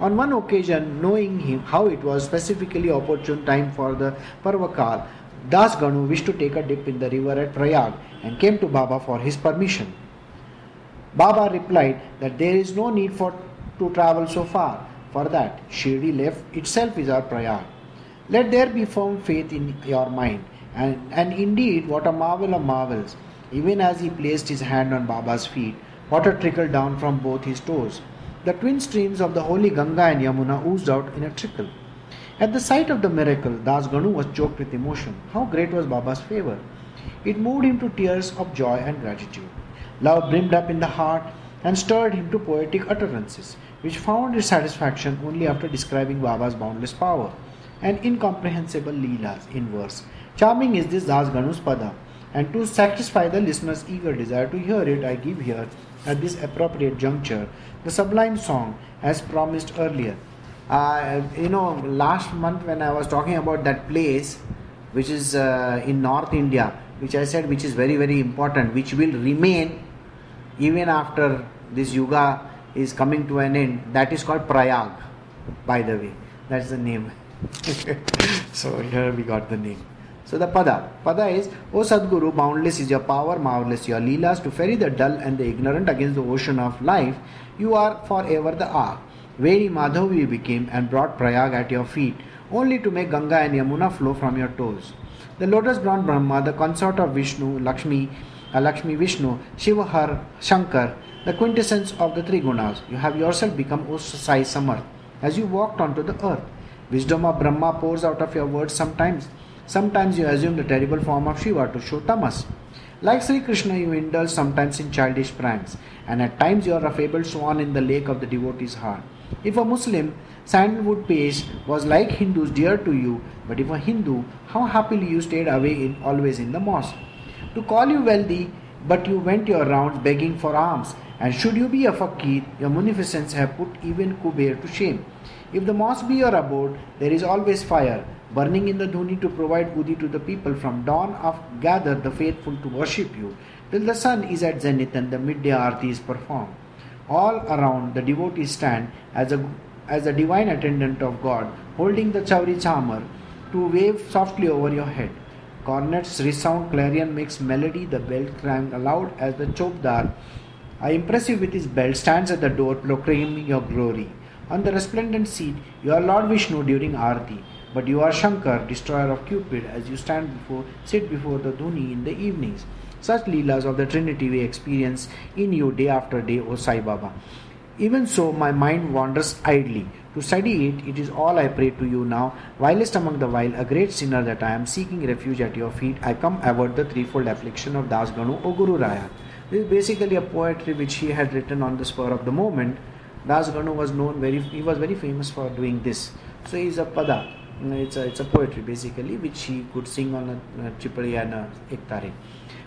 On one occasion, knowing him how it was specifically opportune time for the Parvakal, Das Ganu wished to take a dip in the river at Prayag and came to Baba for his permission. Baba replied that there is no need for to travel so far. For that, Shirdi left itself is our Prayag. Let there be firm faith in your mind and, and indeed, what a marvel of marvels! Even as he placed his hand on Baba's feet, water trickled down from both his toes. The twin streams of the holy Ganga and Yamuna oozed out in a trickle. At the sight of the miracle, Das Ganu was choked with emotion. How great was Baba's favor! It moved him to tears of joy and gratitude. Love brimmed up in the heart and stirred him to poetic utterances, which found its satisfaction only after describing Baba's boundless power and incomprehensible leelas in verse Charming is this Das Ganu's Pada, and to satisfy the listener's eager desire to hear it, I give here, at this appropriate juncture, the sublime song as promised earlier. Uh, you know, last month when I was talking about that place, which is uh, in North India, which I said which is very very important, which will remain even after this yuga is coming to an end. That is called Prayag, by the way. That's the name. so here we got the name. So the pada. Pada is, O Sadguru, boundless is your power, marvelous your leelas to ferry the dull and the ignorant against the ocean of life. You are forever the ark. Very Madhav you became and brought Prayag at your feet, only to make Ganga and Yamuna flow from your toes. The lotus brown Brahma, the consort of Vishnu, Lakshmi, uh, Lakshmi Vishnu, Shiva Har, Shankar, the quintessence of the three gunas. You have yourself become O Sai Samarth as you walked onto the earth. Wisdom of Brahma pours out of your words sometimes. Sometimes you assume the terrible form of Shiva to show tamas. Like Sri Krishna, you indulge sometimes in childish pranks, and at times you are a fabled swan in the lake of the devotee's heart. If a Muslim, sandalwood paste was like Hindus dear to you, but if a Hindu, how happily you stayed away in, always in the mosque. To call you wealthy, but you went your rounds begging for alms, and should you be a fakir, your munificence have put even Kuber to shame. If the mosque be your abode, there is always fire, burning in the dhuni to provide udi to the people from dawn of gather the faithful to worship you, till the sun is at zenith and the midday arti is performed. All around the devotees stand as a as a divine attendant of God, holding the chauri chamar to wave softly over your head. Cornets resound, clarion makes melody, the bell clang aloud as the chopdar, impressive with his belt, stands at the door proclaiming your glory. On the resplendent seat, your Lord Vishnu during Arti, but you are Shankar, destroyer of Cupid, as you stand before, sit before the Dhuni in the evenings. Such Leelas of the Trinity we experience in you day after day, O Sai Baba. Even so, my mind wanders idly. To study it, it is all I pray to you now. Vilest among the vile, a great sinner that I am seeking refuge at your feet, I come avoid the threefold affliction of Das Ganu, O Guru Raya. This is basically a poetry which he had written on the spur of the moment. Das Ganu was known very, he was very famous for doing this. So he is a pada. It's a, it's a poetry basically which he could sing on a, a chipari and a ektare.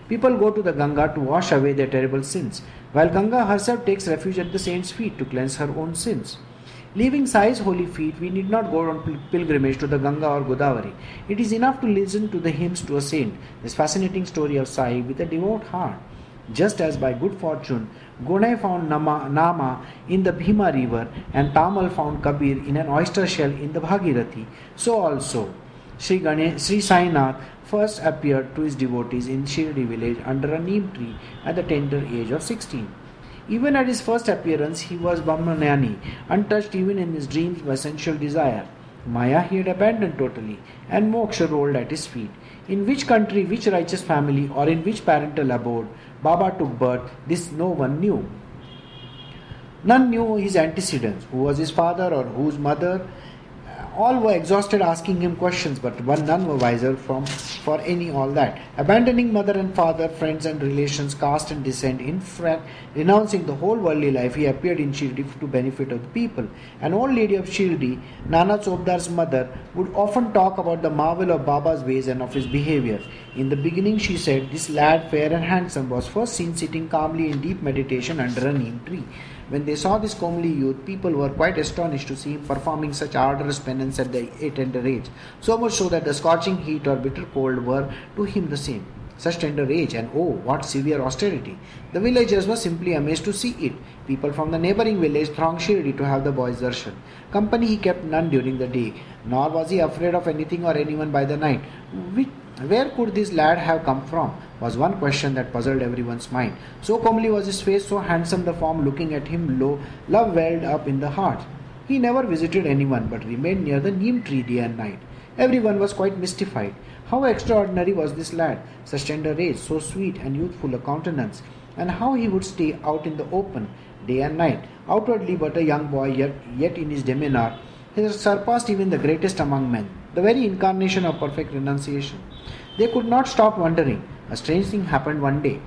People go to the Ganga to wash away their terrible sins, while Ganga herself takes refuge at the saint's feet to cleanse her own sins. Leaving Sai's holy feet, we need not go on pilgrimage to the Ganga or Godavari. It is enough to listen to the hymns to a saint, this fascinating story of Sai with a devout heart. Just as by good fortune, Gonai found Nama, Nama in the Bhima river and Tamal found Kabir in an oyster shell in the Bhagirathi, so also Sri, Ganesh, Sri Sainath first appeared to his devotees in Shirdi village under a neem tree at the tender age of 16. Even at his first appearance, he was Brahmajnani, untouched even in his dreams by sensual desire. Maya he had abandoned totally, and moksha rolled at his feet. In which country, which righteous family, or in which parental abode Baba took birth, this no one knew. None knew his antecedents, who was his father or whose mother, all were exhausted asking him questions, but one none were wiser from for any all that. Abandoning mother and father, friends and relations, caste and descent, in front, renouncing the whole worldly life, he appeared in Shirdi to benefit of the people. An old lady of Shirdi, Nana Chopdar's mother, would often talk about the marvel of Baba's ways and of his behavior. In the beginning, she said, this lad, fair and handsome, was first seen sitting calmly in deep meditation under a neem tree. When they saw this comely youth, people were quite astonished to see him performing such arduous penance at the tender age, so much so that the scorching heat or bitter cold were to him the same. Such tender age, and oh, what severe austerity! The villagers were simply amazed to see it. People from the neighboring village thronged Shirdi to have the boy's darshan. Company he kept none during the day, nor was he afraid of anything or anyone by the night. Where could this lad have come from? was one question that puzzled everyone's mind. So comely was his face, so handsome the form looking at him low, love welled up in the heart. He never visited anyone but remained near the neem tree day and night. Everyone was quite mystified. How extraordinary was this lad, such tender age, so sweet and youthful a countenance, and how he would stay out in the open, day and night, outwardly but a young boy, yet, yet in his demeanor, he surpassed even the greatest among men, the very incarnation of perfect renunciation. They could not stop wondering a strange thing happened one day.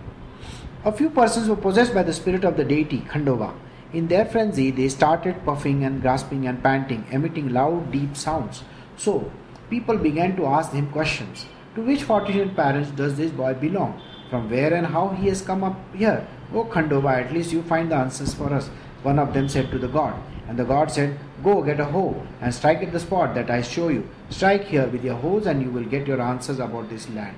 A few persons were possessed by the spirit of the deity, Khandoba. In their frenzy, they started puffing and grasping and panting, emitting loud, deep sounds. So, people began to ask him questions. To which fortunate parents does this boy belong? From where and how he has come up here? Oh, Khandoba, at least you find the answers for us. One of them said to the god. And the god said, Go get a hoe and strike at the spot that I show you. Strike here with your hoes, and you will get your answers about this land.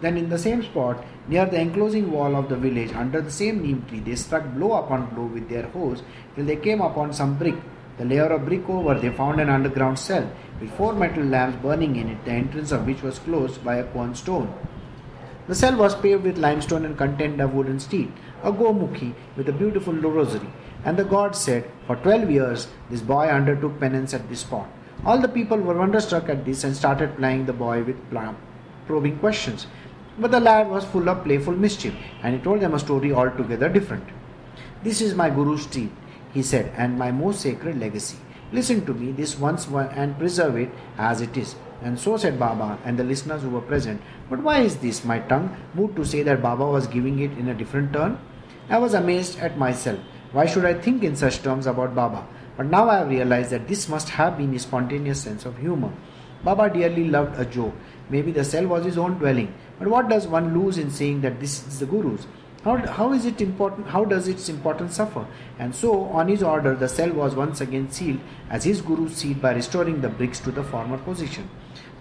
Then, in the same spot, near the enclosing wall of the village, under the same neem tree, they struck blow upon blow with their hoes till they came upon some brick. The layer of brick over, they found an underground cell with four metal lamps burning in it, the entrance of which was closed by a quern stone. The cell was paved with limestone and contained a wooden steed, a gomukhi with a beautiful rosary. And the god said, For twelve years this boy undertook penance at this spot. All the people were wonderstruck at this and started plying the boy with probing questions. But the lad was full of playful mischief, and he told them a story altogether different. This is my Guru's steed, he said, and my most sacred legacy. Listen to me this once and preserve it as it is. And so said Baba and the listeners who were present. But why is this? My tongue moved to say that Baba was giving it in a different turn. I was amazed at myself. Why should I think in such terms about Baba? But now I have realized that this must have been his spontaneous sense of humor. Baba dearly loved a joke. Maybe the cell was his own dwelling. But what does one lose in saying that this is the Guru's? How, how is it important? How does its importance suffer? And so, on his order, the cell was once again sealed as his Guru's seed by restoring the bricks to the former position.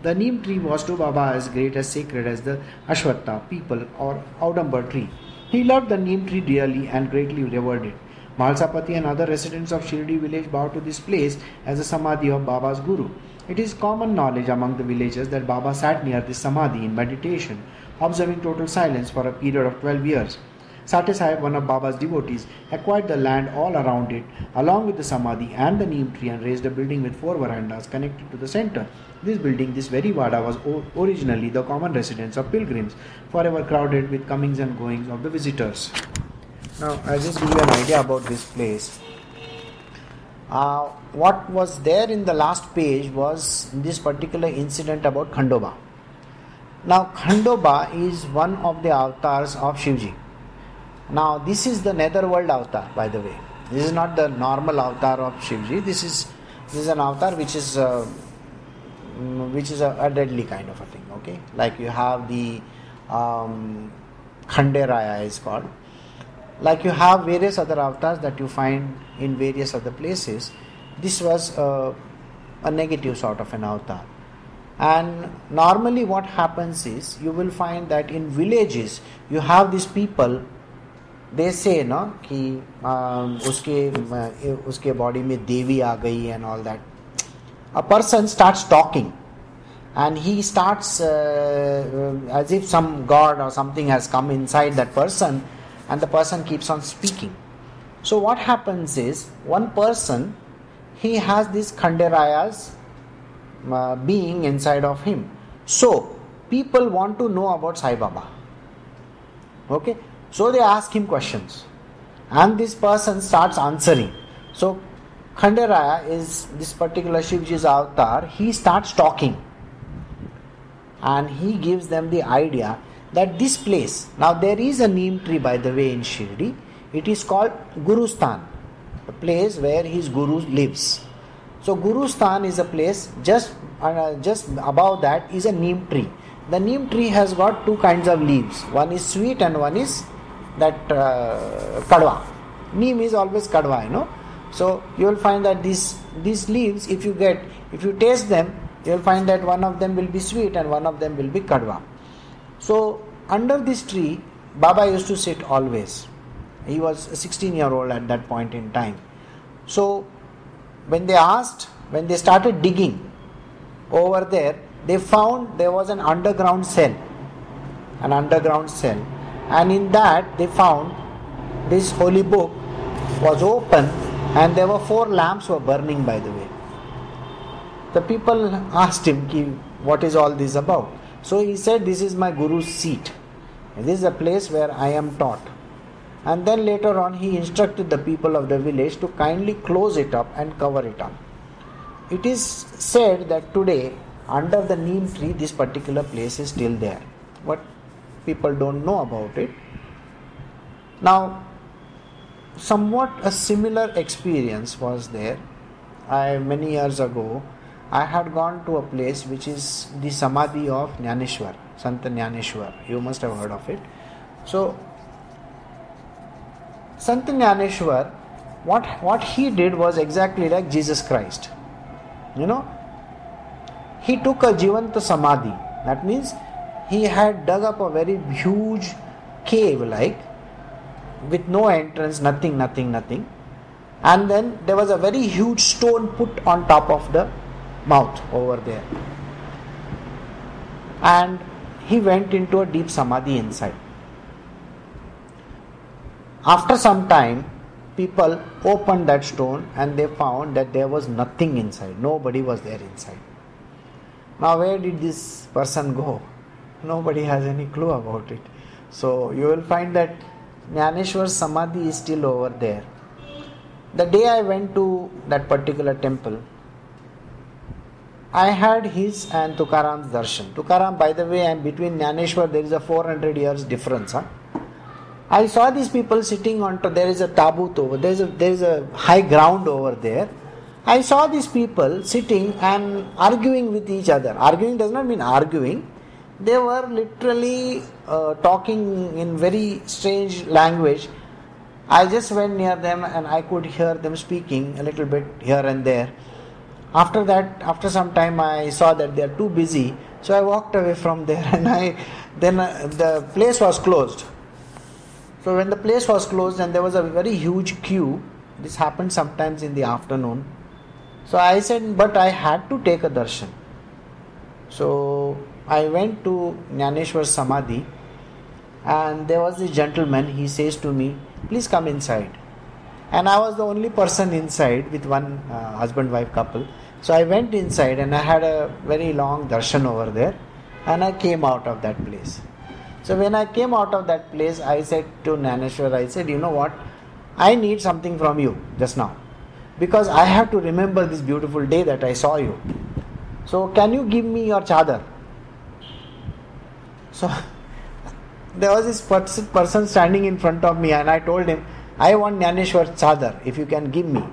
The neem tree was to Baba as great as sacred as the Ashwatha, people, or Audumber tree. He loved the neem tree dearly and greatly revered it. Malsapati and other residents of Shirdi village bow to this place as a samadhi of Baba's Guru. It is common knowledge among the villagers that Baba sat near this samadhi in meditation, observing total silence for a period of 12 years. Sathe Sahib, one of Baba's devotees, acquired the land all around it, along with the Samadhi and the neem tree, and raised a building with four verandas connected to the center. This building, this very Vada, was originally the common residence of pilgrims, forever crowded with comings and goings of the visitors. Now, I'll just give you an idea about this place. Uh, what was there in the last page was this particular incident about Khandoba. Now, Khandoba is one of the avatars of Shivji. Now, this is the netherworld avatar, by the way. This is not the normal avatar of Shivji. This is this is an avatar which is uh, mm, which is a, a, deadly kind of a thing. Okay, like you have the um, Khanderaya is called Like you have various other avatars that you find in various other places. This was a, a negative sort of an avatar. And normally, what happens is you will find that in villages you have these people दे से ना कि उसके उसके body में देवी आ गई and all that a person starts talking and he starts uh, as if some god or something has come inside that person and the person keeps on speaking. So what happens is one person he has this khanderaya's uh, being inside of him. So people want to know about sai baba. Okay? So they ask him questions, and this person starts answering. So Khanderaya is this particular Shivji's avatar. He starts talking, and he gives them the idea that this place. Now there is a neem tree, by the way, in Shirdi. It is called Gurustan, the place where his guru lives. So Gurustan is a place just uh, just above that is a neem tree. The neem tree has got two kinds of leaves. One is sweet and one is that uh, kadwa. Neem is always kadwa, you know. So you will find that these these leaves, if you get, if you taste them, you will find that one of them will be sweet and one of them will be kadwa. So under this tree, Baba used to sit always. He was a 16 year old at that point in time. So when they asked, when they started digging over there, they found there was an underground cell. An underground cell and in that they found this holy book was open and there were four lamps were burning by the way the people asked him what is all this about so he said this is my guru's seat this is a place where i am taught and then later on he instructed the people of the village to kindly close it up and cover it up it is said that today under the neem tree this particular place is still there but people don't know about it. Now, somewhat a similar experience was there. I many years ago, I had gone to a place which is the Samadhi of Jnaneshwar, Sant Jnaneshwar. You must have heard of it. So, Sant Jnaneshwar, what, what he did was exactly like Jesus Christ. You know, he took a Jivanta Samadhi. That means he had dug up a very huge cave like with no entrance, nothing, nothing, nothing. And then there was a very huge stone put on top of the mouth over there. And he went into a deep samadhi inside. After some time, people opened that stone and they found that there was nothing inside. Nobody was there inside. Now, where did this person go? Nobody has any clue about it. So, you will find that Jnaneshwar Samadhi is still over there. The day I went to that particular temple, I had his and Tukaram's darshan. Tukaram, by the way, and between Jnaneshwar there is a 400 years difference. Huh? I saw these people sitting on. There is a tabut over. There is a there is a high ground over there. I saw these people sitting and arguing with each other. Arguing does not mean arguing. They were literally uh, talking in very strange language. I just went near them and I could hear them speaking a little bit here and there. After that, after some time, I saw that they are too busy, so I walked away from there. And I then uh, the place was closed. So when the place was closed and there was a very huge queue, this happened sometimes in the afternoon. So I said, but I had to take a darshan. So I went to Jnaneshwar Samadhi and there was this gentleman, he says to me, please come inside. And I was the only person inside with one uh, husband wife couple. So I went inside and I had a very long darshan over there and I came out of that place. So when I came out of that place, I said to Jnaneshwar, I said, you know what? I need something from you just now. Because I have to remember this beautiful day that I saw you. So can you give me your chadar? So there was this person standing in front of me and I told him, I want Jnaneshwar chadar if you can give me.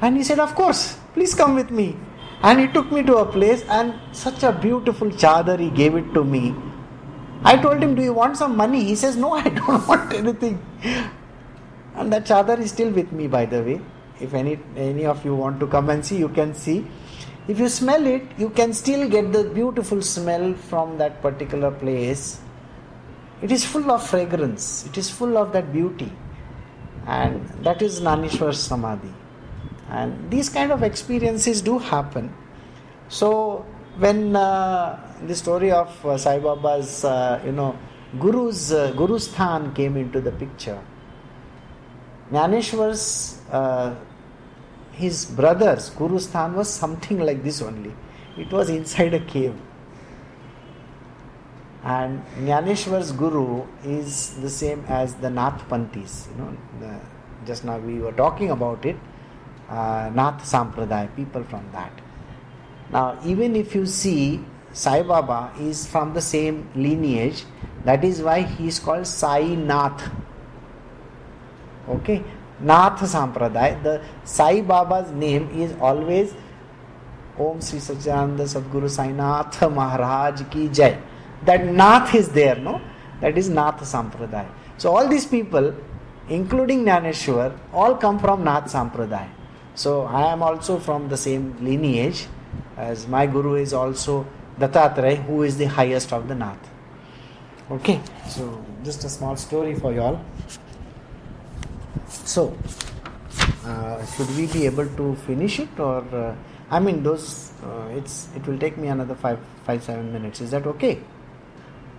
And he said, Of course, please come with me. And he took me to a place and such a beautiful chadar he gave it to me. I told him, Do you want some money? He says, No, I don't want anything. And that chadar is still with me, by the way. If any any of you want to come and see, you can see. If you smell it, you can still get the beautiful smell from that particular place. It is full of fragrance, it is full of that beauty. And that is Jnaneshwar Samadhi. And these kind of experiences do happen. So, when uh, the story of uh, Sai Baba's, uh, you know, Guru's uh, Guru Sthan came into the picture, Jnaneshwar's uh, his brother's Guru Sthan was something like this only. It was inside a cave. And Jnaneshwar's Guru is the same as the Nath Pantis. You know, the, just now we were talking about it. Uh, Nath Sampradaya, people from that. Now, even if you see Sai Baba is from the same lineage, that is why he is called Sai Nath. Okay, Nath Sampradaya. The Sai Baba's name is always Om Sri Satchidananda Sadguru Sai Nath Maharaj Ki Jai. That Nath is there, no? That is Nath Sampradaya. So all these people, including Jnaneshwar, all come from Nath Sampradaya. So I am also from the same lineage as my Guru is also Dattatreya, who is the highest of the Nath. Okay, so just a small story for you all. So, uh, should we be able to finish it, or uh, I mean, those uh, it's it will take me another five five seven minutes. Is that okay?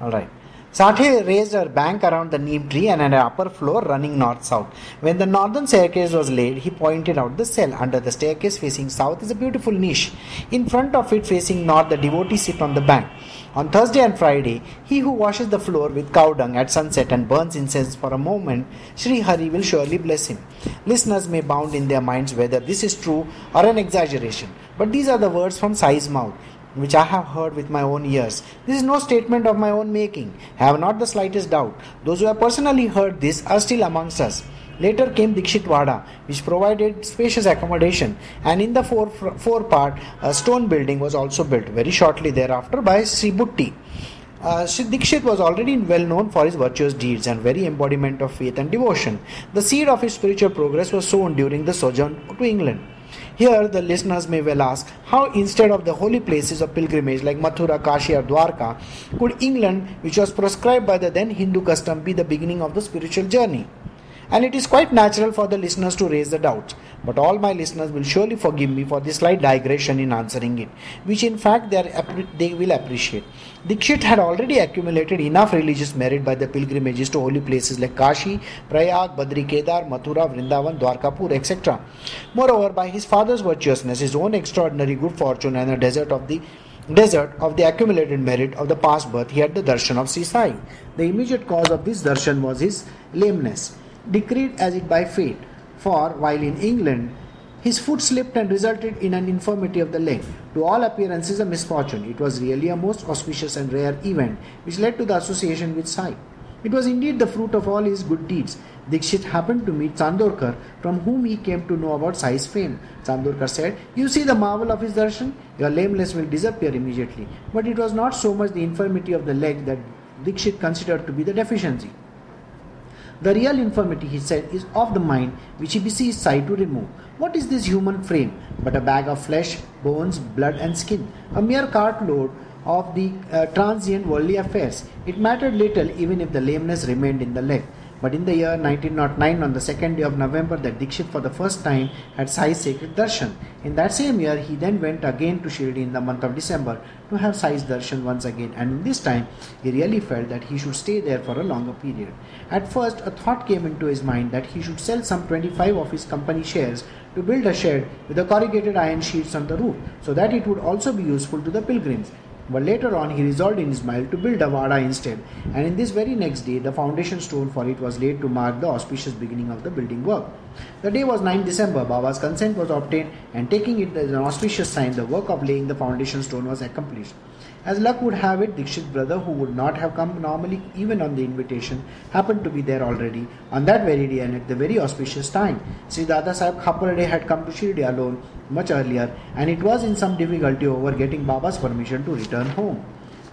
All right. Sathe raised a bank around the neem tree and had an upper floor running north south. When the northern staircase was laid, he pointed out the cell. Under the staircase facing south is a beautiful niche. In front of it, facing north, the devotees sit on the bank. On Thursday and Friday, he who washes the floor with cow dung at sunset and burns incense for a moment, Sri Hari will surely bless him. Listeners may bound in their minds whether this is true or an exaggeration, but these are the words from Sai's mouth which I have heard with my own ears. This is no statement of my own making. I have not the slightest doubt. Those who have personally heard this are still amongst us. Later came Dikshit Wada, which provided spacious accommodation, and in the four, four part, a stone building was also built very shortly thereafter by Sri Butti. Uh, Dikshit was already well known for his virtuous deeds and very embodiment of faith and devotion. The seed of his spiritual progress was sown during the sojourn to England. Here, the listeners may well ask how, instead of the holy places of pilgrimage like Mathura, Kashi, or Dwarka, could England, which was proscribed by the then Hindu custom, be the beginning of the spiritual journey? And it is quite natural for the listeners to raise the doubt, But all my listeners will surely forgive me for this slight digression in answering it, which in fact they, are, they will appreciate. Dikshit had already accumulated enough religious merit by the pilgrimages to holy places like Kashi, Prayag, Badri Kedar, Mathura, Vrindavan, Dwarkapur, etc. Moreover, by his father's virtuousness, his own extraordinary good fortune, and the desert of the desert of the accumulated merit of the past birth, he had the darshan of Sri Sai. The immediate cause of this darshan was his lameness decreed as it by fate, for while in England his foot slipped and resulted in an infirmity of the leg. To all appearances, a misfortune. It was really a most auspicious and rare event which led to the association with Sai. It was indeed the fruit of all his good deeds. Dikshit happened to meet Chandorkar, from whom he came to know about Sai's fame. Chandorkar said, You see the marvel of his darshan? Your lameness will disappear immediately. But it was not so much the infirmity of the leg that Dikshit considered to be the deficiency. The real infirmity, he said, is of the mind, which he beseeches Sai to remove. What is this human frame but a bag of flesh, bones, blood, and skin? A mere cartload of the uh, transient worldly affairs. It mattered little even if the lameness remained in the leg. But in the year 1909, on the second day of November, that Dikshit for the first time had Sai's sacred darshan. In that same year, he then went again to Shirdi in the month of December to have Sai's darshan once again, and in this time he really felt that he should stay there for a longer period. At first, a thought came into his mind that he should sell some 25 of his company shares to build a shed with the corrugated iron sheets on the roof, so that it would also be useful to the pilgrims. But later on, he resolved in his mind to build a vada instead, and in this very next day, the foundation stone for it was laid to mark the auspicious beginning of the building work. The day was 9 December. Baba's consent was obtained, and taking it as an auspicious sign, the work of laying the foundation stone was accomplished. As luck would have it, Dikshit's brother, who would not have come normally even on the invitation, happened to be there already on that very day and at the very auspicious time. Sri Dada Sahib Khaparade had come to Shirdi alone much earlier, and it was in some difficulty over getting Baba's permission to return home.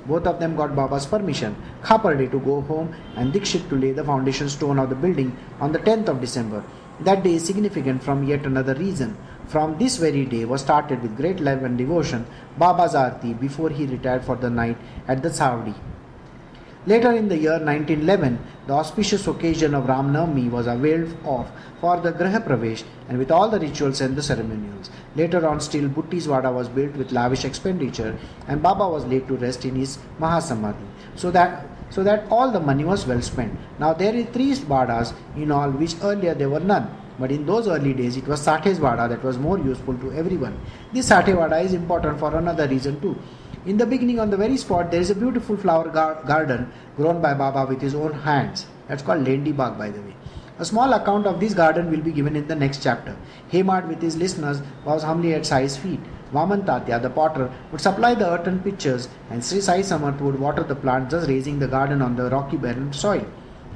Both of them got Baba's permission, Khaparade to go home and Dikshit to lay the foundation stone of the building on the 10th of December. That day is significant from yet another reason. From this very day was started with great love and devotion Baba's Aarti before he retired for the night at the Chavadi. Later in the year 1911, the auspicious occasion of Ram Navami was availed of for the Graha Pravesh and with all the rituals and the ceremonials. Later on, still Butti's Vada was built with lavish expenditure and Baba was laid to rest in his Mahasamadhi so that so that all the money was well spent. Now there are three Vadas in all, which earlier there were none. But in those early days, it was Sathe's Vada that was more useful to everyone. This Sate Vada is important for another reason too. In the beginning, on the very spot, there is a beautiful flower gar- garden grown by Baba with his own hands. That's called Lendi Bagh, by the way. A small account of this garden will be given in the next chapter. Hemad, with his listeners, was humbly at Sai's feet. Vaman Tatya, the potter, would supply the earthen pitchers, and Sri Sai Samarth would water the plants, thus raising the garden on the rocky barren soil.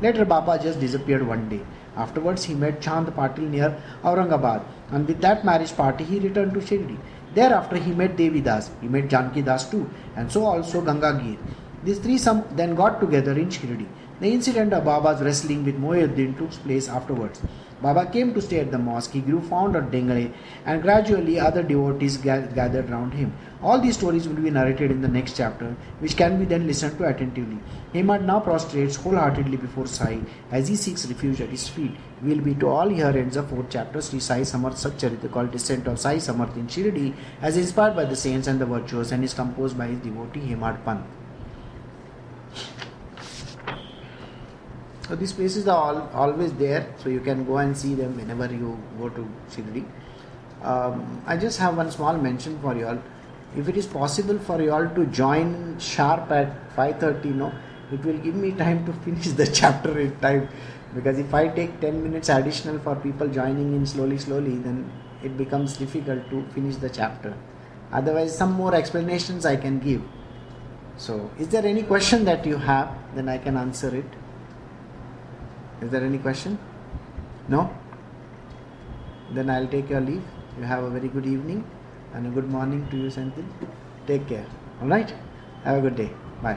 Later, Baba just disappeared one day. Afterwards, he met Chand Patil near Aurangabad, and with that marriage party, he returned to Shirdi. Thereafter, he met Devi Das, he met Janki Das too, and so also Ganga Gir. These three some then got together in Shirdi. The incident of Baba's wrestling with Mohyuddin took place afterwards. Baba came to stay at the mosque. He grew fond of Dengale, and gradually other devotees gathered round him. All these stories will be narrated in the next chapter, which can be then listened to attentively. Hemad now prostrates wholeheartedly before Sai as he seeks refuge at his feet. Will be to all here ends of fourth chapter Sri Sai Samarth Satcharita called Descent of Sai Samarth in Shirdi as inspired by the saints and the virtuous and is composed by his devotee Hemad Pant. So these places are all, always there, so you can go and see them whenever you go to Shirdi. Um, I just have one small mention for you all. If it is possible for you all to join sharp at 5:30, no, it will give me time to finish the chapter in time. Because if I take 10 minutes additional for people joining in slowly, slowly, then it becomes difficult to finish the chapter. Otherwise, some more explanations I can give. So, is there any question that you have? Then I can answer it. Is there any question? No? Then I'll take your leave. You have a very good evening and a good morning to you, Senthil. Take care. Alright? Have a good day.